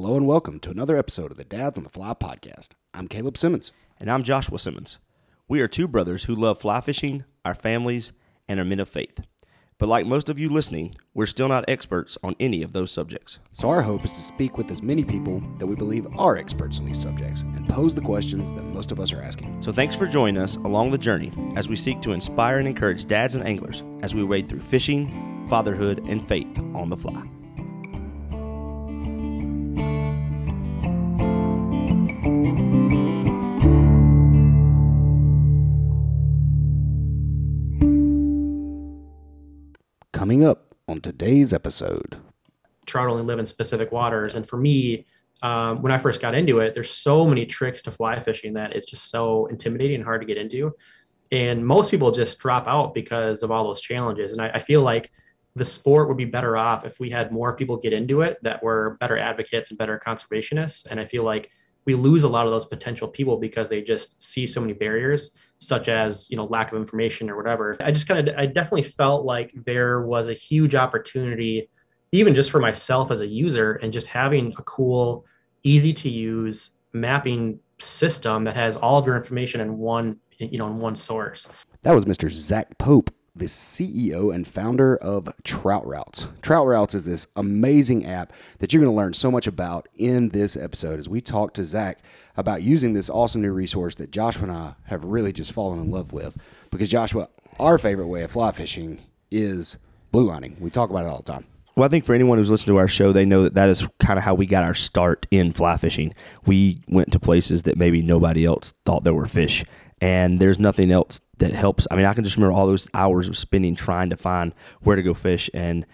Hello and welcome to another episode of the Dads on the Fly podcast. I'm Caleb Simmons. And I'm Joshua Simmons. We are two brothers who love fly fishing, our families, and are men of faith. But like most of you listening, we're still not experts on any of those subjects. So our hope is to speak with as many people that we believe are experts on these subjects and pose the questions that most of us are asking. So thanks for joining us along the journey as we seek to inspire and encourage dads and anglers as we wade through fishing, fatherhood, and faith on the fly. Coming up on today's episode. trout only live in specific waters. And for me, um, when I first got into it, there's so many tricks to fly fishing that it's just so intimidating and hard to get into. And most people just drop out because of all those challenges. And I, I feel like the sport would be better off if we had more people get into it that were better advocates and better conservationists. And I feel like we lose a lot of those potential people because they just see so many barriers such as you know lack of information or whatever i just kind of i definitely felt like there was a huge opportunity even just for myself as a user and just having a cool easy to use mapping system that has all of your information in one you know in one source That was Mr. Zach Pope, the CEO and founder of Trout Routes. Trout Routes is this amazing app that you're going to learn so much about in this episode as we talk to Zach about using this awesome new resource that Joshua and I have really just fallen in love with. Because, Joshua, our favorite way of fly fishing is blue lining. We talk about it all the time. Well, I think for anyone who's listened to our show, they know that that is kind of how we got our start in fly fishing. We went to places that maybe nobody else thought there were fish, and there's nothing else that helps. I mean, I can just remember all those hours of spending trying to find where to go fish and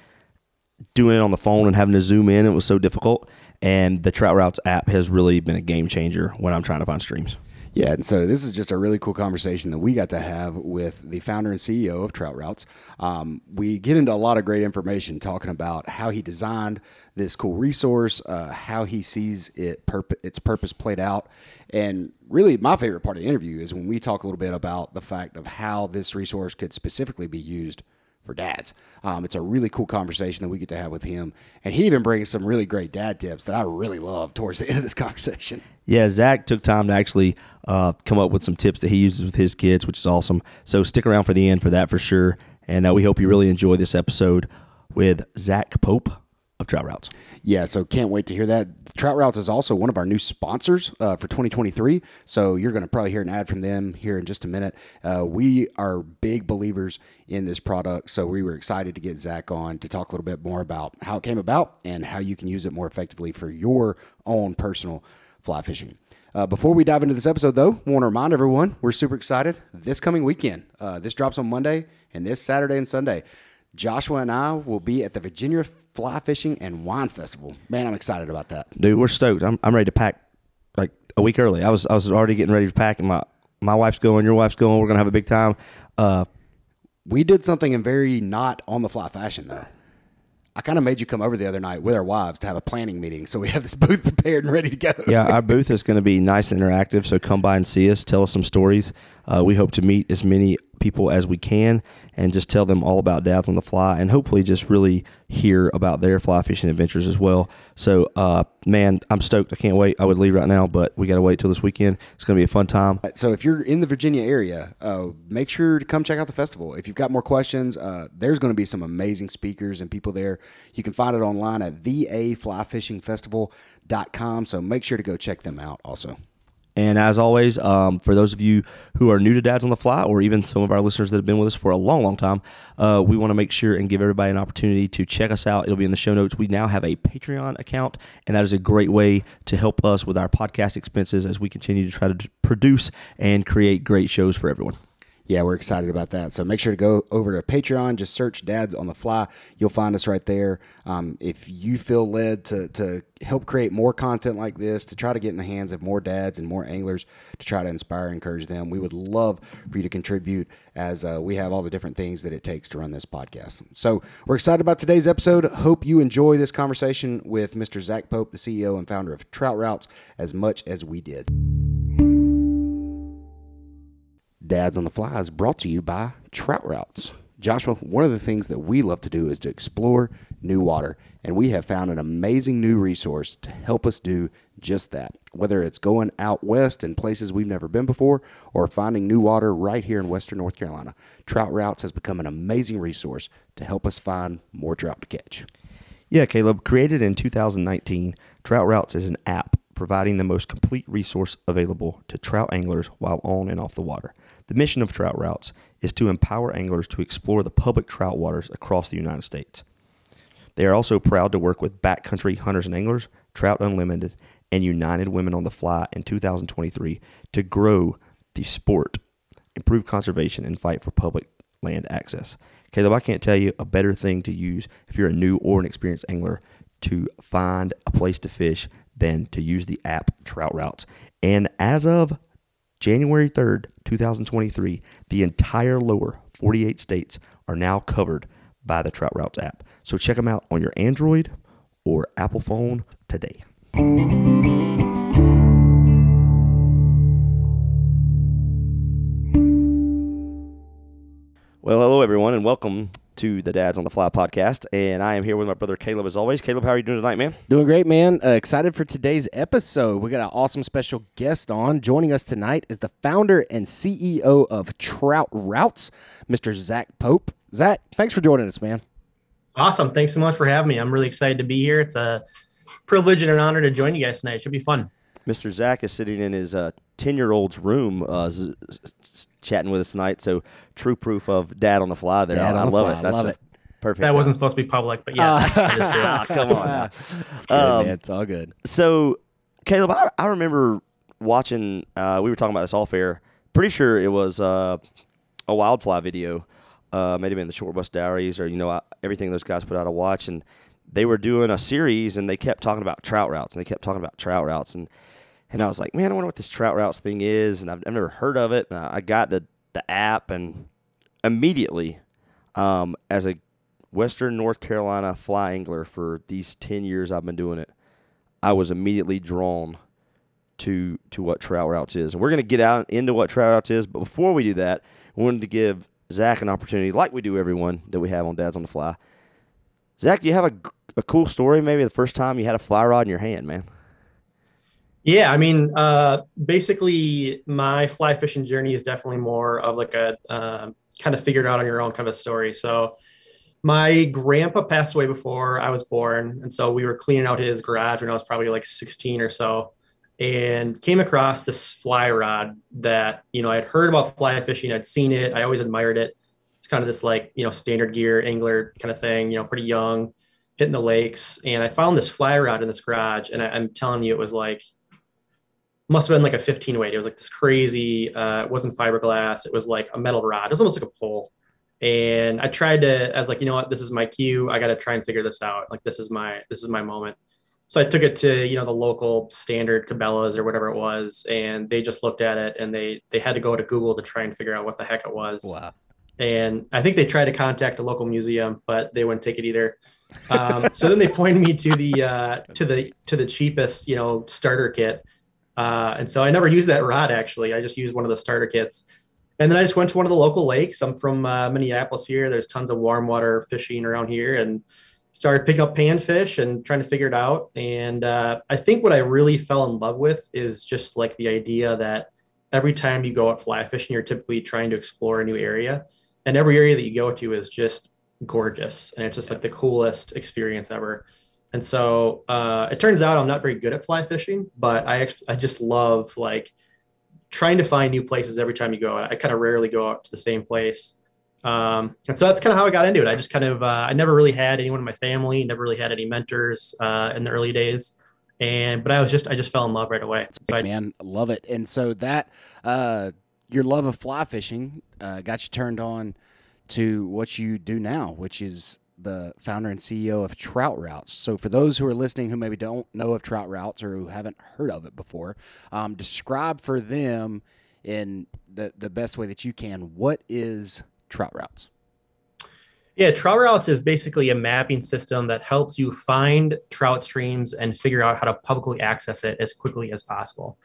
doing it on the phone and having to zoom in. It was so difficult. And the Trout Routes app has really been a game changer when I'm trying to find streams. Yeah, and so this is just a really cool conversation that we got to have with the founder and CEO of Trout Routes. Um, we get into a lot of great information talking about how he designed this cool resource, uh, how he sees it its purpose played out, and really my favorite part of the interview is when we talk a little bit about the fact of how this resource could specifically be used for dads. Um, it's a really cool conversation that we get to have with him, and he even brings some really great dad tips that I really love towards the end of this conversation. Yeah, Zach took time to actually uh, come up with some tips that he uses with his kids, which is awesome. So stick around for the end for that for sure. And uh, we hope you really enjoy this episode with Zach Pope of Trout Routes. Yeah, so can't wait to hear that. Trout Routes is also one of our new sponsors uh, for 2023. So you're going to probably hear an ad from them here in just a minute. Uh, we are big believers in this product. So we were excited to get Zach on to talk a little bit more about how it came about and how you can use it more effectively for your own personal fly fishing. Uh, before we dive into this episode, though, I want to remind everyone we're super excited this coming weekend. Uh, this drops on Monday and this Saturday and Sunday. Joshua and I will be at the Virginia Fly Fishing and Wine Festival. Man, I'm excited about that. Dude, we're stoked. I'm, I'm ready to pack like a week early. I was I was already getting ready to pack, and my my wife's going, your wife's going. We're gonna have a big time. Uh, We did something in very not on the fly fashion, though. I kind of made you come over the other night with our wives to have a planning meeting, so we have this booth prepared and ready to go. yeah, our booth is going to be nice and interactive. So come by and see us. Tell us some stories. Uh, we hope to meet as many people as we can and just tell them all about Dads on the Fly and hopefully just really hear about their fly fishing adventures as well. So, uh, man, I'm stoked. I can't wait. I would leave right now, but we got to wait till this weekend. It's going to be a fun time. So if you're in the Virginia area, uh, make sure to come check out the festival. If you've got more questions, uh, there's going to be some amazing speakers and people there. You can find it online at thaflyfishingfestival.com. So make sure to go check them out also. And as always, um, for those of you who are new to Dads on the Fly, or even some of our listeners that have been with us for a long, long time, uh, we want to make sure and give everybody an opportunity to check us out. It'll be in the show notes. We now have a Patreon account, and that is a great way to help us with our podcast expenses as we continue to try to produce and create great shows for everyone. Yeah, we're excited about that. So make sure to go over to Patreon. Just search Dads on the Fly. You'll find us right there. Um, if you feel led to, to help create more content like this, to try to get in the hands of more dads and more anglers, to try to inspire and encourage them, we would love for you to contribute as uh, we have all the different things that it takes to run this podcast. So we're excited about today's episode. Hope you enjoy this conversation with Mr. Zach Pope, the CEO and founder of Trout Routes, as much as we did. Dads on the Fly is brought to you by Trout Routes. Joshua, one of the things that we love to do is to explore new water. And we have found an amazing new resource to help us do just that. Whether it's going out west in places we've never been before or finding new water right here in western North Carolina, Trout Routes has become an amazing resource to help us find more trout to catch. Yeah, Caleb, created in 2019, Trout Routes is an app providing the most complete resource available to trout anglers while on and off the water. The mission of Trout Routes is to empower anglers to explore the public trout waters across the United States. They are also proud to work with Backcountry Hunters and Anglers, Trout Unlimited, and United Women on the Fly in 2023 to grow the sport, improve conservation, and fight for public land access. Caleb, I can't tell you a better thing to use if you're a new or an experienced angler to find a place to fish than to use the app Trout Routes. And as of January 3rd, 2023, the entire lower 48 states are now covered by the Trout Routes app. So check them out on your Android or Apple phone today. Well, hello everyone, and welcome to the Dads on the Fly podcast. And I am here with my brother Caleb as always. Caleb, how are you doing tonight, man? Doing great, man. Uh, excited for today's episode. We got an awesome special guest on. Joining us tonight is the founder and CEO of Trout Routes, Mr. Zach Pope. Zach, thanks for joining us, man. Awesome. Thanks so much for having me. I'm really excited to be here. It's a privilege and an honor to join you guys tonight. It should be fun. Mr. Zach is sitting in his 10 uh, year old's room uh, z- z- chatting with us tonight. So, true proof of dad on the fly there. Dad I, on the love fly. it. That's Love a it. perfect. That wasn't supposed to be public, but yeah, that is true. Ah, come on. It's good, Um, man. It's all good. So, Caleb, I, I remember watching. Uh, we were talking about this all fair. Pretty sure it was uh, a wildfly video. Uh, maybe in the Short Bus Diaries or you know I, everything those guys put out a watch, and they were doing a series, and they kept talking about trout routes, and they kept talking about trout routes, and and I was like, man, I wonder what this trout routes thing is, and I've, I've never heard of it. And I got the the app, and immediately, um, as a Western North Carolina fly angler for these ten years I've been doing it, I was immediately drawn to to what trout routes is. And we're going to get out into what trout routes is, but before we do that, we wanted to give Zach an opportunity, like we do everyone that we have on Dads on the Fly. Zach, do you have a, a cool story? Maybe the first time you had a fly rod in your hand, man. Yeah, I mean, uh, basically, my fly fishing journey is definitely more of like a uh, kind of figured out on your own kind of story. So, my grandpa passed away before I was born, and so we were cleaning out his garage when I was probably like 16 or so, and came across this fly rod that you know I'd heard about fly fishing, I'd seen it, I always admired it. It's kind of this like you know standard gear angler kind of thing, you know, pretty young, hitting the lakes, and I found this fly rod in this garage, and I, I'm telling you, it was like must have been like a 15 weight. It was like this crazy, uh, it wasn't fiberglass. It was like a metal rod. It was almost like a pole. And I tried to, I was like, you know what, this is my cue. I got to try and figure this out. Like, this is my, this is my moment. So I took it to, you know, the local standard Cabela's or whatever it was. And they just looked at it and they, they had to go to Google to try and figure out what the heck it was. Wow. And I think they tried to contact a local museum, but they wouldn't take it either. Um, so then they pointed me to the, uh, to the, to the cheapest, you know, starter kit. Uh, and so I never used that rod actually. I just used one of the starter kits. And then I just went to one of the local lakes. I'm from uh, Minneapolis here. There's tons of warm water fishing around here and started picking up panfish and trying to figure it out. And uh, I think what I really fell in love with is just like the idea that every time you go out fly fishing, you're typically trying to explore a new area. And every area that you go to is just gorgeous. And it's just like the coolest experience ever. And so uh, it turns out I'm not very good at fly fishing, but I act- I just love like trying to find new places every time you go. I kind of rarely go out to the same place. Um, and so that's kind of how I got into it. I just kind of uh, I never really had anyone in my family, never really had any mentors uh, in the early days, and but I was just I just fell in love right away. So man, love it. And so that, uh, your love of fly fishing uh, got you turned on to what you do now, which is the founder and CEO of Trout Routes. So, for those who are listening who maybe don't know of Trout Routes or who haven't heard of it before, um, describe for them in the, the best way that you can what is Trout Routes? Yeah, Trout Routes is basically a mapping system that helps you find trout streams and figure out how to publicly access it as quickly as possible.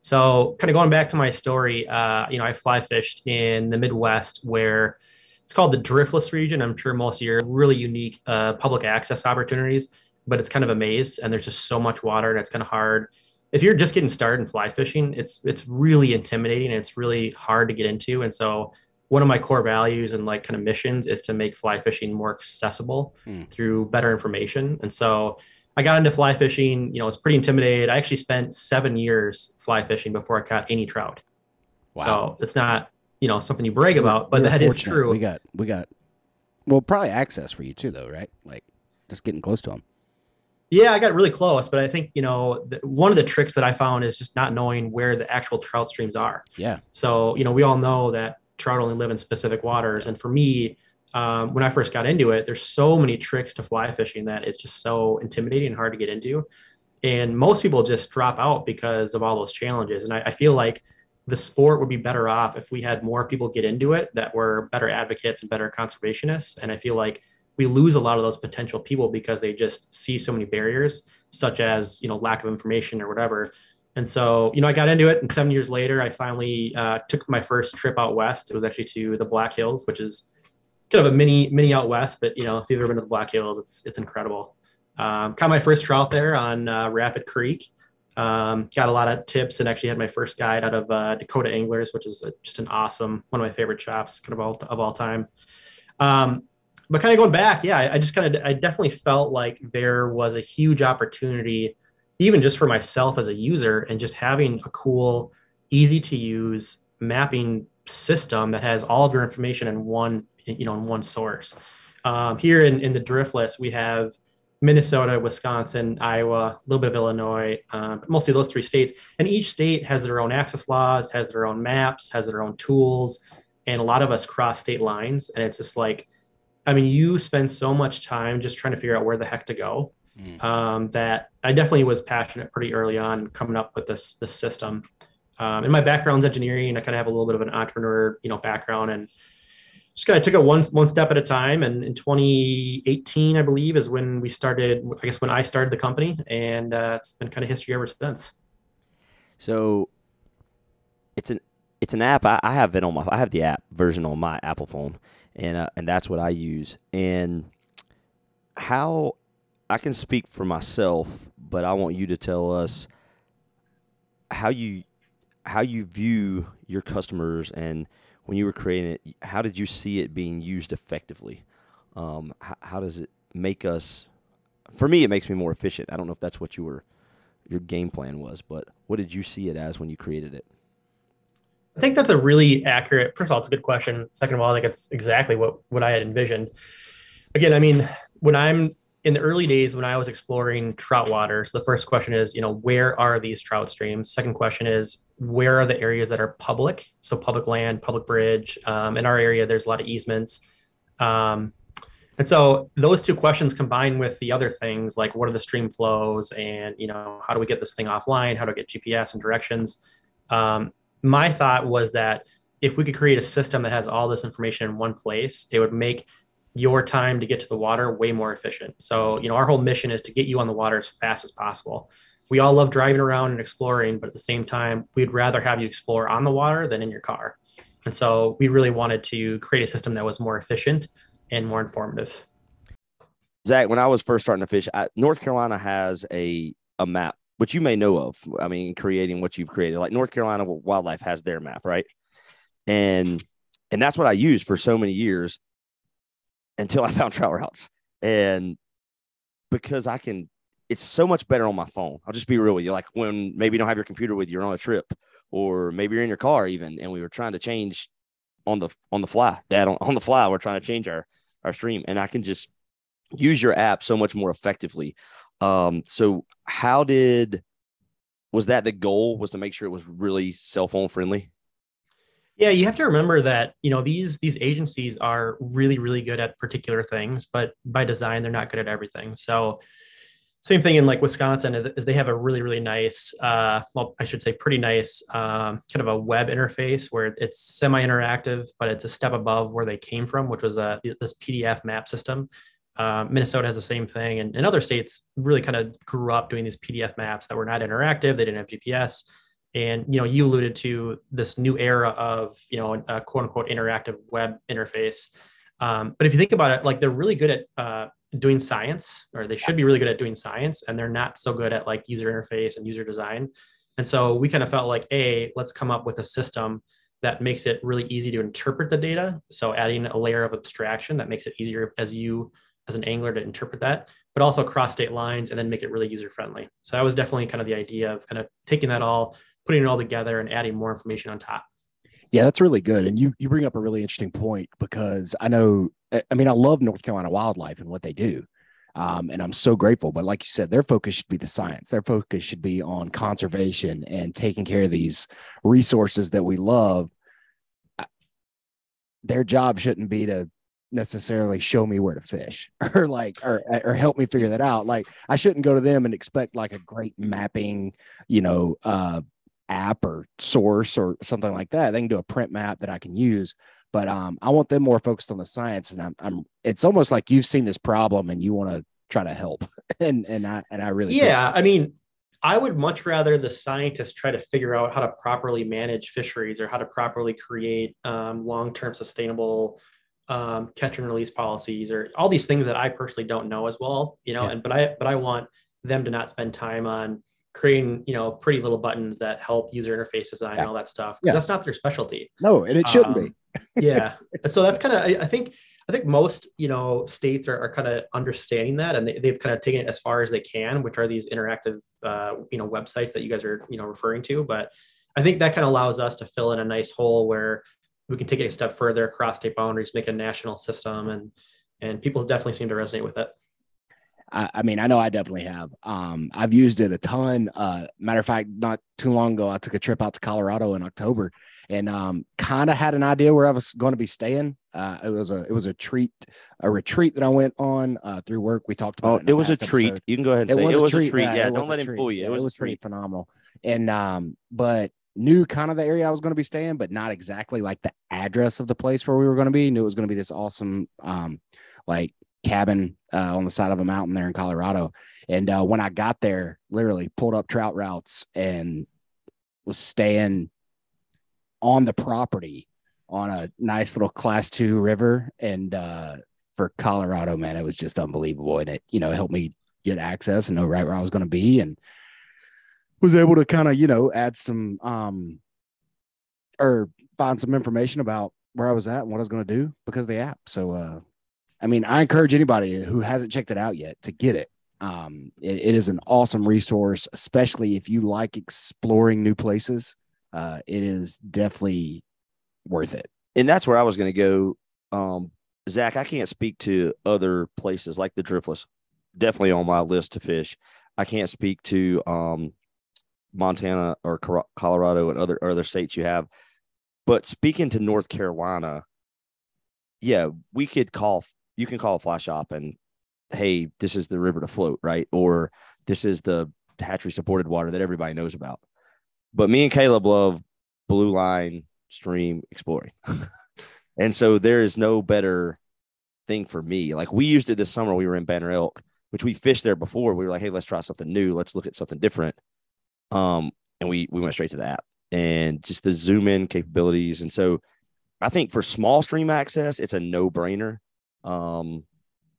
So, kind of going back to my story, uh, you know, I fly fished in the Midwest where it's called the driftless region. I'm sure most of your really unique uh, public access opportunities, but it's kind of a maze and there's just so much water and it's kind of hard. If you're just getting started in fly fishing, it's it's really intimidating and it's really hard to get into. And so one of my core values and like kind of missions is to make fly fishing more accessible mm. through better information. And so I got into fly fishing, you know, it's pretty intimidated. I actually spent seven years fly fishing before I caught any trout. Wow. So it's not, you know, something you brag about, but that is true. We got, we got, well, probably access for you too, though, right? Like just getting close to them. Yeah, I got really close, but I think you know the, one of the tricks that I found is just not knowing where the actual trout streams are. Yeah. So you know, we all know that trout only live in specific waters, and for me, um, when I first got into it, there's so many tricks to fly fishing that it's just so intimidating and hard to get into. And most people just drop out because of all those challenges. And I, I feel like the sport would be better off if we had more people get into it that were better advocates and better conservationists. And I feel like we lose a lot of those potential people because they just see so many barriers, such as you know lack of information or whatever. And so, you know, I got into it, and seven years later, I finally uh, took my first trip out west. It was actually to the Black Hills, which is kind of a mini mini out west. But you know, if you've ever been to the Black Hills, it's it's incredible. Um, caught my first trout there on uh, Rapid Creek. Um, got a lot of tips and actually had my first guide out of uh, Dakota Anglers, which is a, just an awesome one of my favorite shops kind of all of all time. Um, but kind of going back, yeah, I, I just kind of I definitely felt like there was a huge opportunity, even just for myself as a user, and just having a cool, easy to use mapping system that has all of your information in one you know in one source. Um, here in, in the driftless, we have Minnesota, Wisconsin, Iowa, a little bit of Illinois, uh, mostly those three states. And each state has their own access laws, has their own maps, has their own tools, and a lot of us cross state lines. And it's just like, I mean, you spend so much time just trying to figure out where the heck to go. Mm. Um, that I definitely was passionate pretty early on coming up with this this system. Um, and my background's engineering. I kind of have a little bit of an entrepreneur, you know, background, and just kind of took it one one step at a time. And in 2018, I believe, is when we started. I guess when I started the company, and uh, it's been kind of history ever since. So, it's an it's an app. I, I, have it on my. I have the app version on my Apple phone, and uh, and that's what I use. And how I can speak for myself, but I want you to tell us how you how you view your customers and when you were creating it, how did you see it being used effectively? Um, how, how, does it make us? For me, it makes me more efficient. I don't know if that's what you were, your game plan was, but what did you see it as when you created it? I think that's a really accurate. First of all, it's a good question. Second of all, I think it's exactly what what I had envisioned. Again, I mean, when I'm in the early days when I was exploring trout waters, the first question is, you know, where are these trout streams? Second question is, where are the areas that are public? So public land, public bridge. Um, in our area, there's a lot of easements. Um, and so those two questions combined with the other things like what are the stream flows and you know how do we get this thing offline? How do I get GPS and directions? Um, my thought was that if we could create a system that has all this information in one place, it would make your time to get to the water way more efficient. So, you know, our whole mission is to get you on the water as fast as possible. We all love driving around and exploring, but at the same time, we'd rather have you explore on the water than in your car. And so we really wanted to create a system that was more efficient and more informative. Zach, when I was first starting to fish, I, North Carolina has a a map, which you may know of. I mean, creating what you've created, like North Carolina Wildlife has their map, right? And and that's what I used for so many years until I found trout routes. And because I can, it's so much better on my phone. I'll just be real with you. Like when maybe you don't have your computer with you, you're on a trip, or maybe you're in your car even, and we were trying to change on the on the fly. Dad on, on the fly, we're trying to change our our stream, and I can just use your app so much more effectively. Um, so how did was that the goal was to make sure it was really cell phone friendly? Yeah, you have to remember that you know these these agencies are really really good at particular things, but by design they're not good at everything. So same thing in like Wisconsin is they have a really really nice, uh, well I should say pretty nice um, kind of a web interface where it's semi interactive, but it's a step above where they came from, which was a this PDF map system. Uh, Minnesota has the same thing, and, and other states really kind of grew up doing these PDF maps that were not interactive. They didn't have GPS and you know, you alluded to this new era of you know a quote unquote interactive web interface. Um, but if you think about it, like they're really good at uh, doing science, or they should be really good at doing science, and they're not so good at like user interface and user design. And so we kind of felt like, a let's come up with a system that makes it really easy to interpret the data. So adding a layer of abstraction that makes it easier as you as an angler to interpret that, but also cross state lines and then make it really user friendly. So that was definitely kind of the idea of kind of taking that all, putting it all together and adding more information on top. Yeah, that's really good. And you you bring up a really interesting point because I know I mean I love North Carolina wildlife and what they do. Um, and I'm so grateful. But like you said, their focus should be the science. Their focus should be on conservation and taking care of these resources that we love. Their job shouldn't be to necessarily show me where to fish or like or or help me figure that out. Like I shouldn't go to them and expect like a great mapping, you know, uh, app or source or something like that. They can do a print map that I can use but um, I want them more focused on the science. And I'm, I'm it's almost like you've seen this problem and you want to try to help. and and I and I really yeah. I mean, I would much rather the scientists try to figure out how to properly manage fisheries or how to properly create um, long-term sustainable um, catch and release policies or all these things that I personally don't know as well. You know, yeah. and but I but I want them to not spend time on creating you know pretty little buttons that help user interface design yeah. and all that stuff yeah. that's not their specialty no and it shouldn't um, be yeah. And so that's kind of, I, I, think, I think most, you know, states are, are kind of understanding that and they, they've kind of taken it as far as they can, which are these interactive, uh, you know, websites that you guys are, you know, referring to. But I think that kind of allows us to fill in a nice hole where we can take it a step further across state boundaries, make a national system and, and people definitely seem to resonate with it. I, I, mean, I know I definitely have. Um, I've used it a ton. Uh, matter of fact, not too long ago, I took a trip out to Colorado in October, and um, kind of had an idea where I was going to be staying. Uh, it was a it was a treat, a retreat that I went on uh, through work. We talked about. Oh, it, it was a treat. Episode. You can go ahead and it say was it was a treat. Treat. Yeah, yeah don't let him fool you. It, was, it was pretty phenomenal. And um, but knew kind of the area I was going to be staying, but not exactly like the address of the place where we were going to be. Knew it was going to be this awesome, um, like cabin uh, on the side of a mountain there in Colorado. And uh, when I got there, literally pulled up trout routes and was staying on the property on a nice little class two river. And uh, for Colorado, man, it was just unbelievable. And it, you know, helped me get access and know right where I was going to be and was able to kind of, you know, add some, um, or find some information about where I was at and what I was going to do because of the app. So, uh, I mean, I encourage anybody who hasn't checked it out yet to get it. Um, it, it is an awesome resource, especially if you like exploring new places. Uh, it is definitely worth it. And that's where I was going to go. Um, Zach, I can't speak to other places like the Driftless. Definitely on my list to fish. I can't speak to um, Montana or Colorado and other other states you have. But speaking to North Carolina, yeah, we could call you can call a fly shop and hey, this is the river to float, right? Or this is the hatchery supported water that everybody knows about. But me and Caleb love blue line stream exploring. and so there is no better thing for me. Like we used it this summer, we were in Banner Elk, which we fished there before. We were like, hey, let's try something new. Let's look at something different. Um, and we we went straight to the app and just the zoom in capabilities. And so I think for small stream access, it's a no brainer. Um,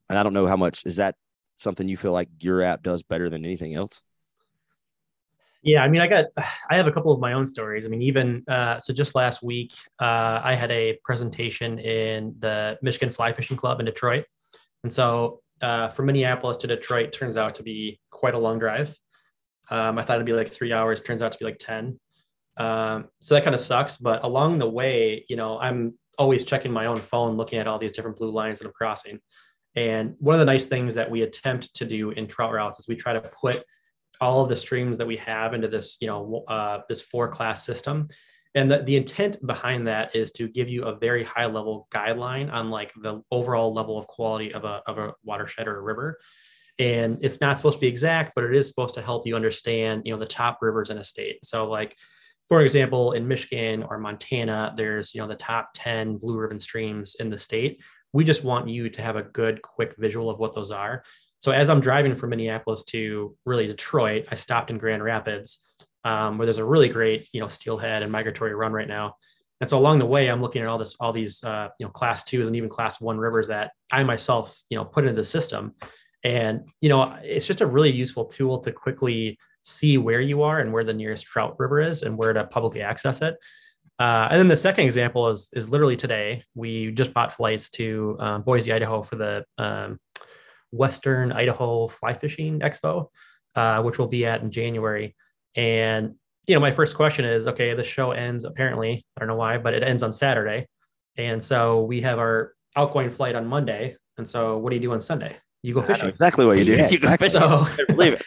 and I don't know how much is that something you feel like your app does better than anything else? Yeah, I mean, I got, I have a couple of my own stories. I mean, even uh, so, just last week, uh, I had a presentation in the Michigan Fly Fishing Club in Detroit, and so uh, from Minneapolis to Detroit turns out to be quite a long drive. Um, I thought it'd be like three hours. Turns out to be like ten. Um, so that kind of sucks. But along the way, you know, I'm always checking my own phone, looking at all these different blue lines that I'm crossing. And one of the nice things that we attempt to do in trout routes is we try to put all of the streams that we have into this, you know, uh, this four class system. And the, the intent behind that is to give you a very high level guideline on like the overall level of quality of a, of a watershed or a river. And it's not supposed to be exact, but it is supposed to help you understand, you know, the top rivers in a state. So like for example, in Michigan or Montana, there's you know the top 10 blue ribbon streams in the state. We just want you to have a good, quick visual of what those are. So as I'm driving from Minneapolis to really Detroit, I stopped in Grand Rapids, um, where there's a really great, you know, steelhead and migratory run right now. And so along the way, I'm looking at all this, all these, uh, you know, class twos and even class one rivers that I myself, you know, put into the system. And, you know, it's just a really useful tool to quickly see where you are and where the nearest trout river is and where to publicly access it. Uh, and then the second example is is literally today. We just bought flights to um, Boise, Idaho for the um, Western Idaho Fly Fishing Expo, uh, which will be at in January. And you know, my first question is, okay, the show ends apparently. I don't know why, but it ends on Saturday, and so we have our outgoing flight on Monday. And so, what do you do on Sunday? You go fishing. Exactly what you do. Yeah, exactly. fishing. So, Believe it.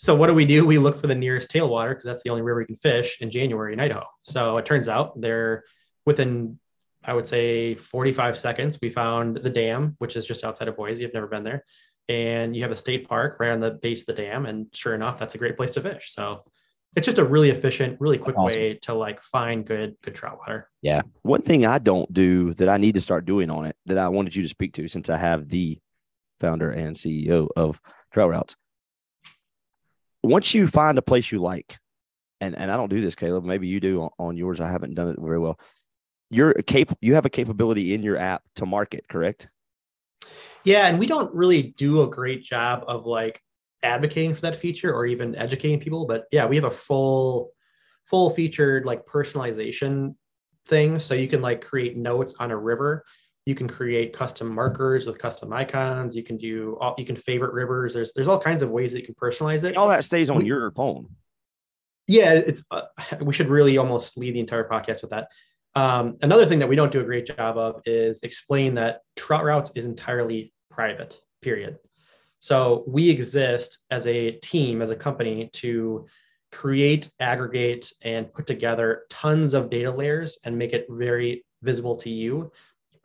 So what do we do? We look for the nearest tailwater because that's the only river you can fish in January in Idaho. So it turns out they're within, I would say, 45 seconds. We found the dam, which is just outside of Boise. I've never been there, and you have a state park right on the base of the dam. And sure enough, that's a great place to fish. So it's just a really efficient, really quick Awesome. way to like find good, good trout water. Yeah. One thing I don't do that I need to start doing on it that I wanted you to speak to since I have the founder and CEO of Trout Routes. Once you find a place you like, and, and I don't do this, Caleb, maybe you do on, yours. I haven't done it very well. You're cap- you have a capability in your app to market, correct? Yeah, and we don't really do a great job of like advocating for that feature or even educating people. But yeah, we have a full, full featured like personalization thing. So you can like create notes on a river. You can create custom markers with custom icons. You can do all you can favorite rivers. There's there's all kinds of ways that you can personalize it. And all that stays on We- your phone. Yeah, it's uh, we should really almost lead the entire podcast with that. Um, another thing that we don't do a great job of is explain that Trout Routes is entirely private. Period. So we exist as a team, as a company, to create, aggregate, and put together tons of data layers and make it very visible to you.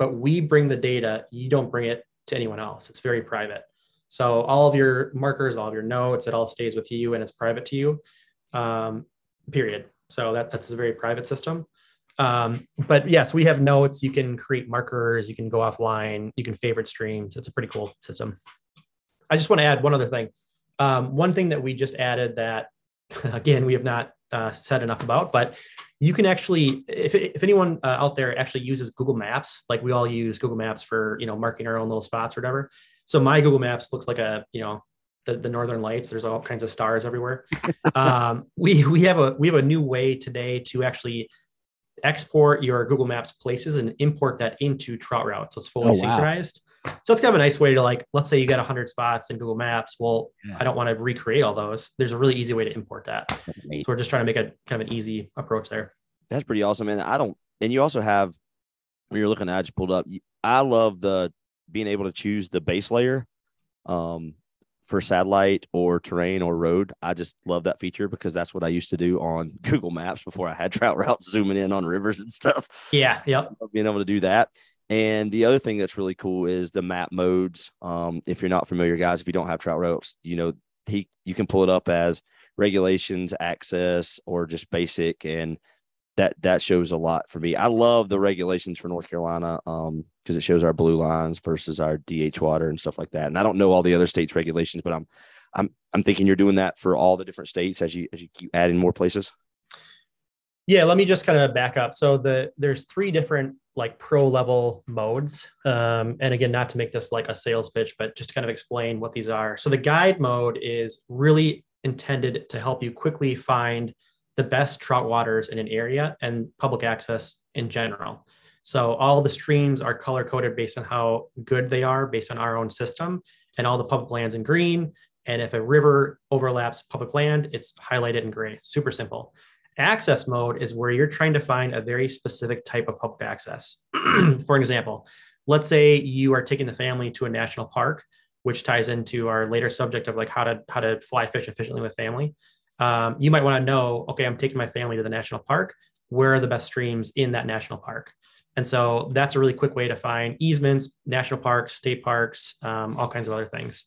But we bring the data; you don't bring it to anyone else. It's very private. So all of your markers, all of your notes, it all stays with you and it's private to you um, period. So that, that's a very private system. Um, but yes, we have notes. You can create markers. You can go offline. You can favorite streams. It's a pretty cool system. I just want to add one other thing. Um, one thing that we just added that, again, we have not uh, said enough about, but you can actually, if, if anyone uh, out there actually uses Google Maps, like we all use Google Maps for, you know, marking our own little spots or whatever. So my Google Maps looks like a, you know, the, the northern lights. There's all kinds of stars everywhere. Um, we we have a we have a new way today to actually export your google maps places and import that into trout route. So it's fully Oh, synchronized so it's kind of a nice way to like let's say you got 100 spots in google maps well Yeah. i don't want to recreate all those there's a really easy way to import that so we're just trying to make a kind of an easy approach there That's pretty awesome. And I don't, and you also have, when you're looking at, I just pulled up, I love the being able to choose the base layer um, for satellite or terrain or road. I just love that feature because that's what I used to do on Google Maps before I had trout routes zooming in on rivers and stuff. yeah yep being able to do that. And the other thing that's really cool is the map modes. Um, if you're not familiar, guys, if you don't have trout routes, you know, he you can pull it up as regulations, access, or just basic, and that that shows a lot for me. I love the regulations for North Carolina um because it shows our blue lines versus our DH water and stuff like that. And I don't know all the other states' regulations, but I'm I'm I'm thinking you're doing that for all the different states as you as you keep adding more places. Yeah, let me just kind of back up. So the there's three different like pro level modes. Um, and again, not to make this like a sales pitch, but just to kind of explain what these are. So the guide mode is really intended to help you quickly find the best trout waters in an area and public access in general. So all the streams are color coded based on how good they are based on our own system and all the public lands in green. And if a river overlaps public land, it's highlighted in gray. Super simple. Access mode is where you're trying to find a very specific type of public access. For example, let's say you are taking the family to a national park, which ties into our later subject of like how to how to fly fish efficiently with family. Um, you might want to know, okay, I'm taking my family to the national park. Where are the best streams in that national park? And so that's a really quick way to find easements, national parks, state parks, um, all kinds of other things.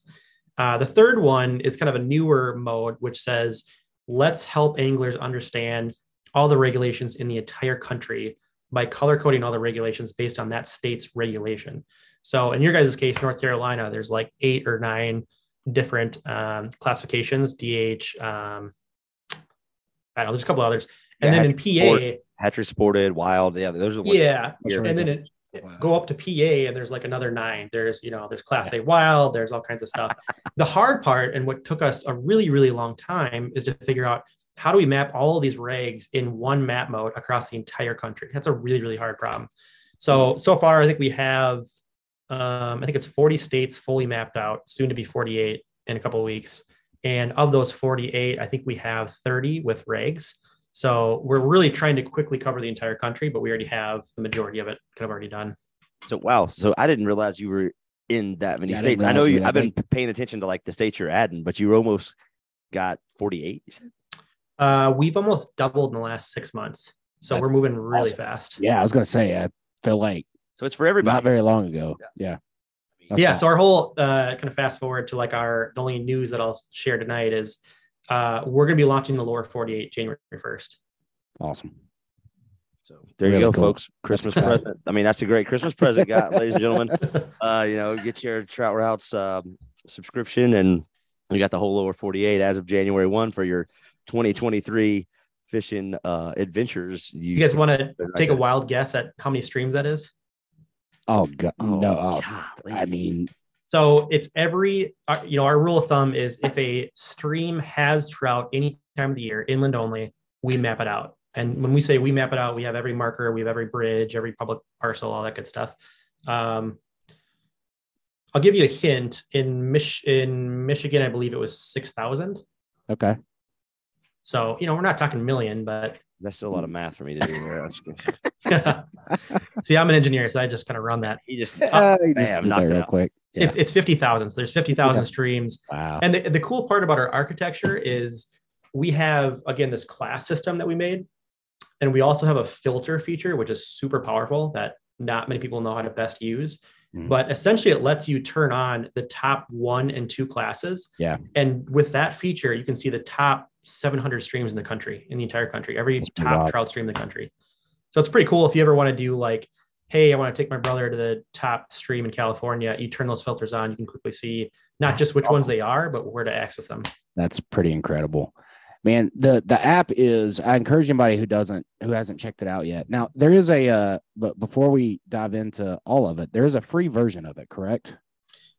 Uh, the third one is kind of a newer mode, which says, let's help anglers understand all the regulations in the entire country by color coding all the regulations based on that state's regulation. So in your guys' case, North Carolina, there's like eight or nine different um, classifications, DH, um, I don't know, there's a couple others. And Yeah, then in PA, hatchery supported, wild. Yeah, those are the ones. yeah, and then it, Wow. go up to PA and there's like another nine. There's, you know, there's class A wild, there's all kinds of stuff. the hard part and what took us a really, really long time is to figure out how do we map all of these regs in one map mode across the entire country? That's a really, really hard problem. So, so far, I think we have, um, I think it's 40 states fully mapped out, soon to be 48 in a couple of weeks. And of those 48, I think we have 30 with regs. So we're really trying to quickly cover the entire country, but we already have the majority of it kind of already done. So wow. So I didn't realize you were in that many Yeah, states. I know you you. were that I've been paying attention to like the states you're adding, but you almost got 48. You said? Uh, we've almost doubled in the last six months. So That's we're moving really awesome. fast. Yeah, I was gonna say. I feel like So it's for everybody. not very long ago. Yeah. That's yeah. awesome. So our whole uh, kind of fast forward to like our the only news that I'll share tonight is uh, we're going to be launching the lower 48 January 1st. awesome. So there Really you go, cool. folks. Christmas present. I mean, that's a great Christmas present, got, ladies and gentlemen. Uh, you know, get your Trout Routes um, subscription, and we got the whole lower 48 as of January 1 for your 2023 fishing uh, adventures. You guys want to Right take a wild guess at how many streams that is? Oh god, no. Oh. I mean, So it's every, uh, you know, our rule of thumb is if a stream has trout any time of the year, inland only, we map it out. And when we say we map it out, we have every marker, we have every bridge, every public parcel, all that good stuff. Um, I'll give you a hint. In Mich- in Michigan, I believe it was six thousand. okay. So you know, we're not talking million, but that's still a lot of math for me to do. There. That's good. see, I'm an engineer, so I just kind of run that. He just Uh, you just bam, did knocked that it real out. quick. Yeah. It's it's fifty thousand. So there's fifty thousand streams. wow. And the, the cool part about our architecture is we have, again, this class system that we made. And we also have a filter feature, which is super powerful that not many people know how to best use. Mhm. But essentially, it lets you turn on the top one and two classes. Yeah. And with that feature, you can see the top 700 streams in the country, in the entire country, every That's top trout stream in the country. So it's pretty cool if you ever want to do like, hey, I want to take my brother to the top stream in California. You turn those filters on, you can quickly see not just which ones they are, but where to access them. That's pretty incredible. Man, the the app is I encourage anybody who doesn't who hasn't checked it out yet. Now, there is a uh but before we dive into all of it, there is a free version of it, correct?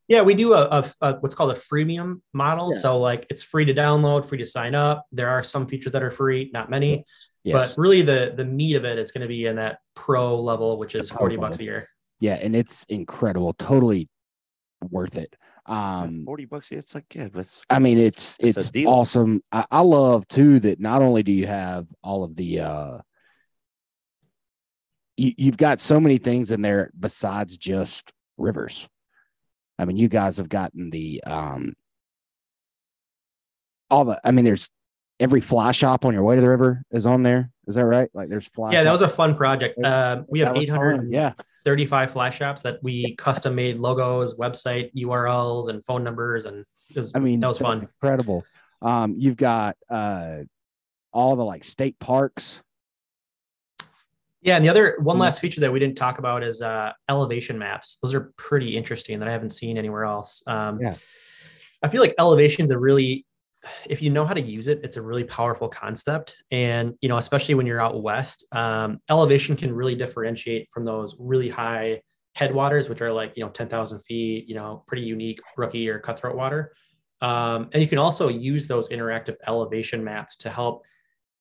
Yeah, we do a, a, a what's called a freemium model. Yeah. So like it's free to download, free to sign up. There are some features that are free, not many, Yes. but really the the meat of it, it is going to be in that pro level, which is 40 level. bucks a year. yeah, and it's incredible, totally worth it. Um 40 bucks. It's like, yeah, but I mean, it's It's it's awesome. I, I love too that not only do you have all of the uh you, you've got so many things in there besides just rivers. I mean, you guys have gotten the um all the I mean, there's every fly shop on your way to the river is on there. Is that right? Like there's fly Yeah, that was a fun project. Uh, we have That was fun. Yeah. 835 fly shops that we custom made logos, website URLs, and phone numbers, and it was, I mean, that was fun. Incredible. Um, you've got uh all the like state parks. Yeah, and the other one last feature that we didn't talk about is uh, elevation maps. Those are pretty interesting that I haven't seen anywhere else. Um, Yeah. I feel like elevations are really, if you know how to use it, it's a really powerful concept. And you know, especially when you're out west, um, elevation can really differentiate from those really high headwaters, which are like you know ten thousand feet. You know, pretty unique brookie or cutthroat water. Um, and you can also use those interactive elevation maps to help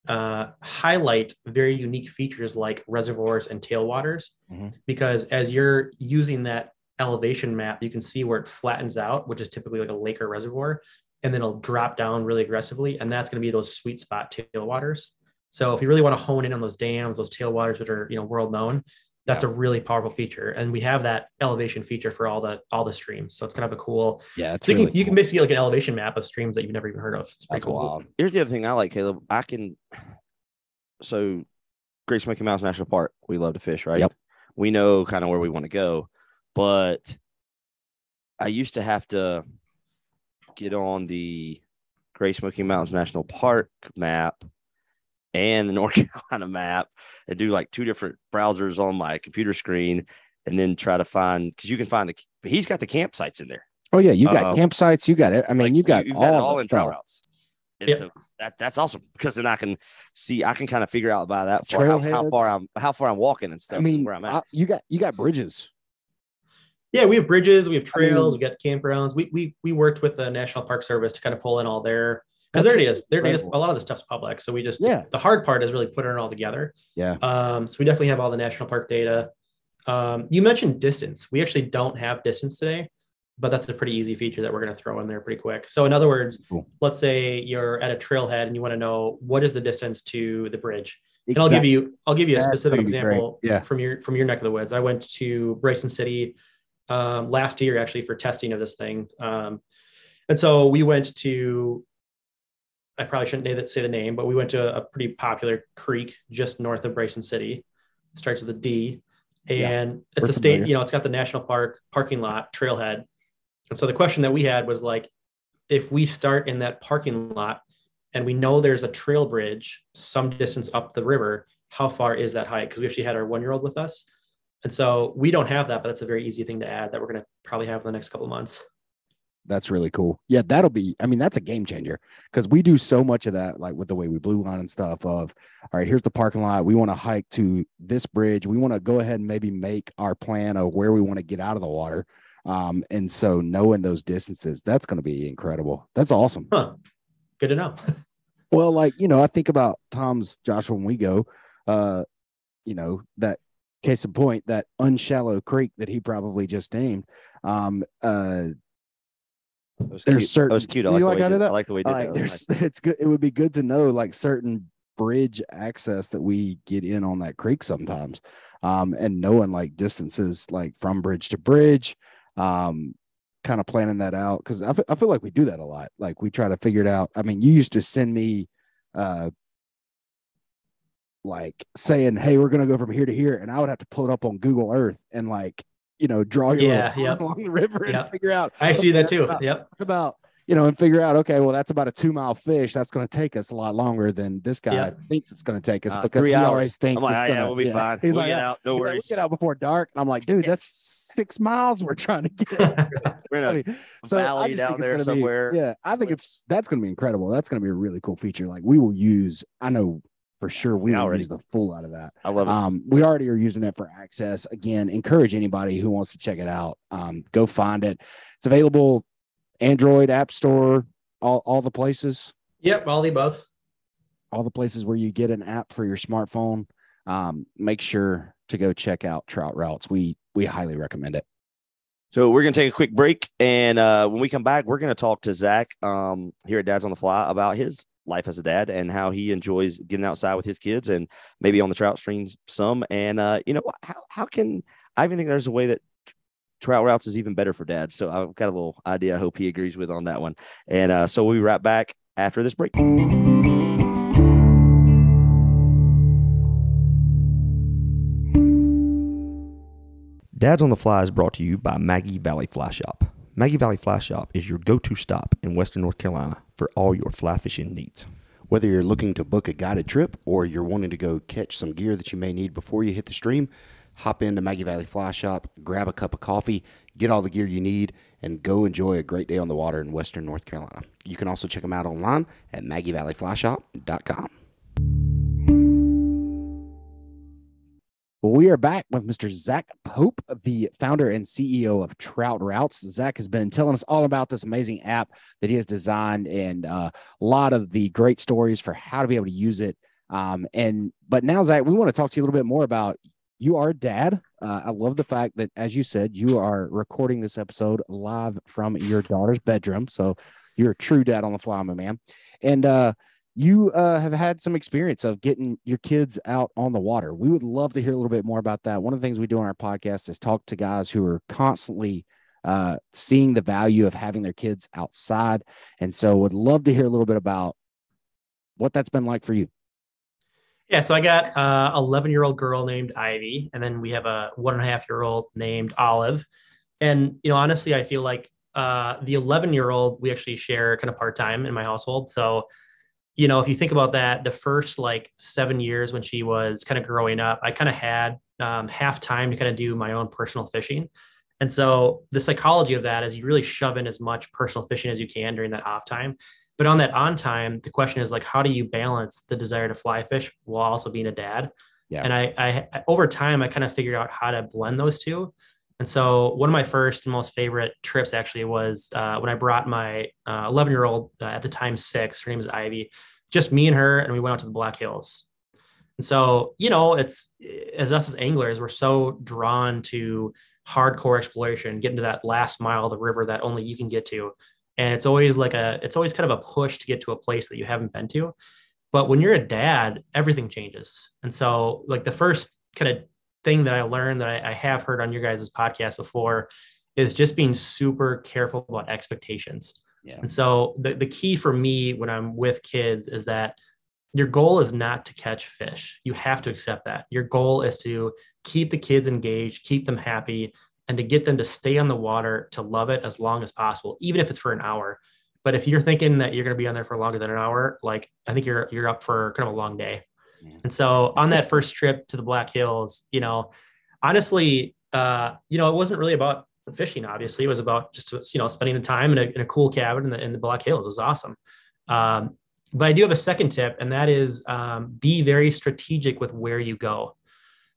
uh, highlight very unique features like reservoirs and tailwaters. Mhm. Because as you're using that elevation map, you can see where it flattens out, which is typically like a lake or reservoir, and then it'll drop down really aggressively. And that's going to be those sweet spot tailwaters. So if you really want to hone in on those dams, those tailwaters, which are you know world known, that's a really powerful feature. And we have that elevation feature for all the all the streams. So it's kind of a cool. Yeah, it's So you really can you can basically get like an elevation map of streams that you've never even heard of. It's pretty That's cool. wild. here's the other thing I like, Caleb. I can, so Great Smoky Mountains National Park, we love to fish, right? Yep. We know kind of where we want to go, but I used to have to get on the Great Smoky Mountains National Park map and the North Carolina map and do like two different browsers on my computer screen and then try to find because you can find the he's got the campsites in there. Oh yeah, you got Uh, campsites. You got it. I mean, Like, you got you've all, got it the all in trout stuff. routes. And Yep. so that that's awesome because then I can see I can kind of figure out by that far how, how far I'm how far I'm walking and stuff. I mean, where I'm at. I- you got you got bridges. Yeah, we have bridges, we have trails, we got campgrounds. We we we worked with the National Park Service to kind of pull in all their because their data is their data is a lot of the stuff's public. So we just Yeah. the hard part is really putting it all together. Yeah. Um, so we definitely have all the national park data. Um, you mentioned distance. We actually don't have distance today, but that's a pretty easy feature that we're going to throw in there pretty quick. So in other words, Cool. let's say you're at a trailhead and you want to know what is the distance to the bridge. And I'll give you I'll give you a That's specific gonna be great. example Yeah. from your from your neck of the woods. I went to Bryson City um, last year actually for testing of this thing, um, and so we went to. I probably shouldn't say the- name, but we went to a, pretty popular creek just north of Bryson City. Starts with a D, Yeah, and it's we're a state. You know, it's got the national park parking lot trailhead, and so the question that we had was like, if we start in that parking lot and we know there's a trail bridge some distance up the river, how far is that hike? Because we actually had our one year old with us. And so we don't have that, but that's a very easy thing to add that we're going to probably have in the next couple of months. That's really cool. Yeah, that'll be. I mean, that's a game changer because we do so much of that, like with the way we blue line and stuff. Of all right, here's the parking lot. We want to hike to this bridge. We want to go ahead and maybe make our plan of where we want to get out of the water. Um, and so knowing those distances, that's going to be incredible. That's awesome. Huh. Good to know. Well, like, you know, I think about Tom's Joshua when we go, uh, you know, that case in point, that unshallow creek that he probably just named. Um, uh, there's cute. certain- that was cute. I you like, like the way I you did did, that? I like the way you did like that. there's Nice. it's good it would be good to know like certain bridge access that we get in on that creek sometimes um and knowing like distances like from bridge to bridge um kind of planning that out because I I feel like we do that a lot like we try to figure it out i mean you used to send me uh like saying hey we're gonna go from here to here and i would have to pull it up on google earth and like you know draw your Yeah, yep. along the river and Yep. figure out I see that too. that's about- Yep. it's about you know and figure out okay well that's about a two mile fish that's going to take us a lot longer than this guy Yeah. thinks it's going to take us Uh, because three he hours. always thinks I'm like, it's "Ah, gonna, yeah, we'll be fine. he's we'll like, get out. No he's like, worries. we get out before dark and i'm like dude that's six miles we're trying to get We're in a I mean, so I valley just down think it's there gonna somewhere. Be, yeah, I think it's that's going to be incredible. That's going to be a really cool feature. Like we will use. I know for sure we already. use the full out of that. I love it. Um, we already are using it for access. Again, encourage anybody who wants to check it out. Um, go find it. It's available Android App Store, all all the places, Yep. All the above. all the places where you get an app for your smartphone. Um, make sure to go check out Trout Routes. We we highly recommend it. So we're gonna take a quick break, and uh, when we come back, we're gonna talk to Zach um, here at Dads on the Fly about his life as a dad and how he enjoys getting outside with his kids and maybe on the trout streams some. And uh, you know, how how can I even think there's a way that trout routes is even better for dads? So I've got a little idea. I hope he agrees with on that one. And uh, so we'll be right back after this break. Dads on the Fly is brought to you by Maggie Valley Fly Shop. Maggie Valley Fly Shop is your go to stop in Western North Carolina for all your fly fishing needs. Whether you're looking to book a guided trip or you're wanting to go catch some gear that you may need before you hit the stream, hop into Maggie Valley Fly Shop, grab a cup of coffee, get all the gear you need, and go enjoy a great day on the water in Western North Carolina. You can also check them out online at MaggieValleyFlyShop.com. we are back with Mr. Zach Pope, the founder and CEO of Trout Routes. Zach has been telling us all about this amazing app that he has designed and uh, a lot of the great stories for how to be able to use it. Um, and but now, Zach, we want to talk to you a little bit more about you are dad. Uh, I love the fact that, as you said, you are recording this episode live from your daughter's bedroom. So you're a true dad on the fly, my man. And uh, you uh, have had some experience of getting your kids out on the water. We would love to hear a little bit more about that. One of the things we do on our podcast is talk to guys who are constantly uh, seeing the value of having their kids outside. And so would love to hear a little bit about what that's been like for you. Yeah, so I got a 11 year old girl named Ivy, and then we have a one and a half year old named Olive. And you know, honestly, I feel like uh, the 11 year old we actually share kind of part time in my household. So, you know, if you think about that, the first like seven years when she was kind of growing up, I kind of had um, half time to kind of do my own personal fishing. And so the psychology of that is you really shove in as much personal fishing as you can during that off time. But on that on time, the question is like, how do you balance the desire to fly fish while also being a dad? Yeah. And I, I, over time, I kind of figured out how to blend those two. And so one of my first and most favorite trips actually was uh, when I brought my 11 uh, year old uh, at the time six, her name is Ivy, just me and her, and we went out to the Black Hills. And so, you know, it's as us as anglers, we're so drawn to hardcore exploration, getting to that last mile of the river that only you can get to. And it's always like a, it's always kind of a push to get to a place that you haven't been to. But when you're a dad, everything changes. And so, like, the first kind of thing that I learned that I, I have heard on your guys' podcast before is just being super careful about expectations. Yeah. And so the, the key for me when I'm with kids is that your goal is not to catch fish. You have to accept that. Your goal is to keep the kids engaged, keep them happy, and to get them to stay on the water to love it as long as possible, even if it's for an hour. But if you're thinking that you're going to be on there for longer than an hour, like I think you're you're up for kind of a long day. And so on that first trip to the Black Hills, you know, honestly, uh, you know, it wasn't really about fishing. Obviously, it was about just you know spending the time in a, in a cool cabin in the, in the Black Hills. It was awesome. Um, but I do have a second tip, and that is um, be very strategic with where you go.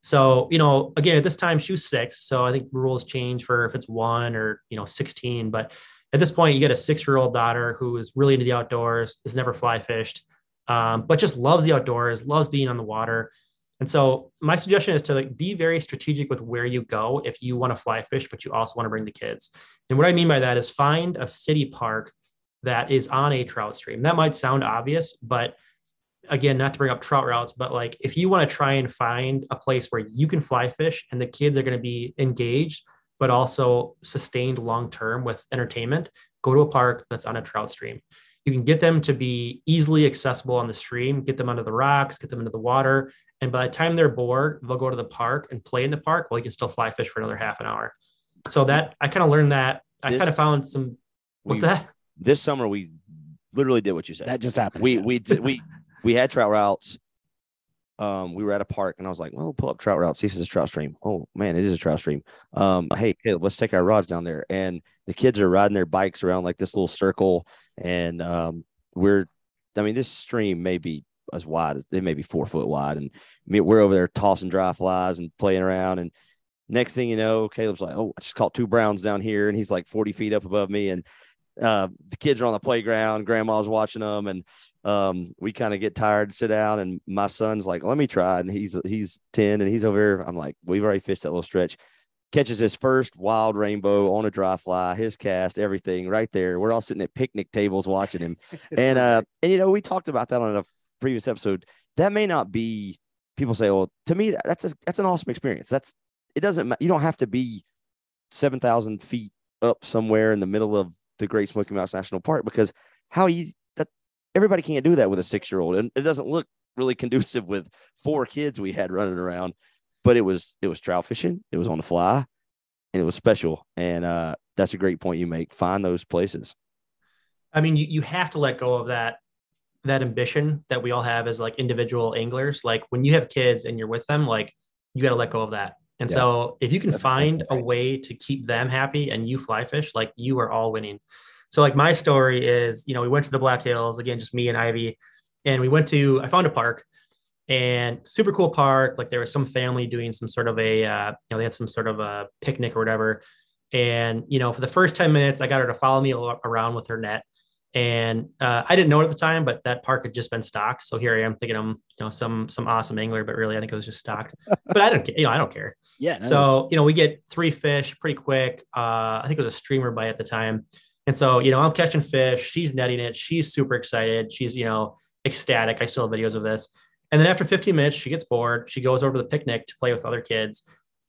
So, you know, again, at this time she was six, so I think rules change for if it's one or you know 16. But at this point, you get a six-year-old daughter who is really into the outdoors, has never fly fished, um, but just loves the outdoors, loves being on the water. And so my suggestion is to like be very strategic with where you go if you want to fly fish, but you also want to bring the kids. And what I mean by that is find a city park that is on a trout stream. That might sound obvious, but again, not to bring up trout routes, but like if you want to try and find a place where you can fly fish and the kids are going to be engaged, but also sustained long term with entertainment, go to a park that's on a trout stream you can get them to be easily accessible on the stream, get them under the rocks, get them into the water. And by the time they're bored, they'll go to the park and play in the park while you can still fly fish for another half an hour. So that I kind of learned that. I kind of found some what's we, that? This summer we literally did what you said. That just happened. We we did, we we had trout routes. Um, we were at a park and I was like, well, pull up trout route, see if it's a trout stream. Oh man, it is a trout stream. Um, hey, Caleb, let's take our rods down there. And the kids are riding their bikes around like this little circle and um, we're I mean, this stream may be as wide as they may be four foot wide, and we're over there tossing dry flies and playing around. And next thing you know, Caleb's like, "Oh, I just caught two browns down here," and he's like forty feet up above me, and uh, the kids are on the playground. Grandma's watching them, and um, we kind of get tired, sit down, and my son's like, "Let me try," and he's he's ten, and he's over here. I'm like, "We've already fished that little stretch." Catches his first wild rainbow on a dry fly, his cast, everything right there. We're all sitting at picnic tables watching him. and uh and you know, we talked about that on a previous episode. That may not be people say, well, to me, that's a, that's an awesome experience. That's it doesn't you don't have to be seven thousand feet up somewhere in the middle of the Great Smoky Mountains National Park because how easy that everybody can't do that with a six year old. And it doesn't look really conducive with four kids we had running around but it was it was trout fishing. It was on the fly, and it was special. And uh, that's a great point you make. Find those places. I mean, you, you have to let go of that that ambition that we all have as like individual anglers. Like when you have kids and you're with them, like you got to let go of that. And yeah. so if you can that's find a way to keep them happy and you fly fish, like you are all winning. So like my story is, you know, we went to the Black Hills again, just me and Ivy, and we went to I found a park and super cool park. Like there was some family doing some sort of a, uh, you know, they had some sort of a picnic or whatever. And, you know, for the first 10 minutes, I got her to follow me around with her net. And uh, I didn't know it at the time, but that park had just been stocked. So here I am thinking I'm, you know, some, some awesome angler, but really I think it was just stocked, but I don't care. You know, I don't care. Yeah. No, so, you know, we get three fish pretty quick. Uh, I think it was a streamer bite at the time. And so, you know, I'm catching fish. She's netting it. She's super excited. She's, you know, ecstatic. I still have videos of this. And then after 15 minutes, she gets bored. She goes over to the picnic to play with other kids.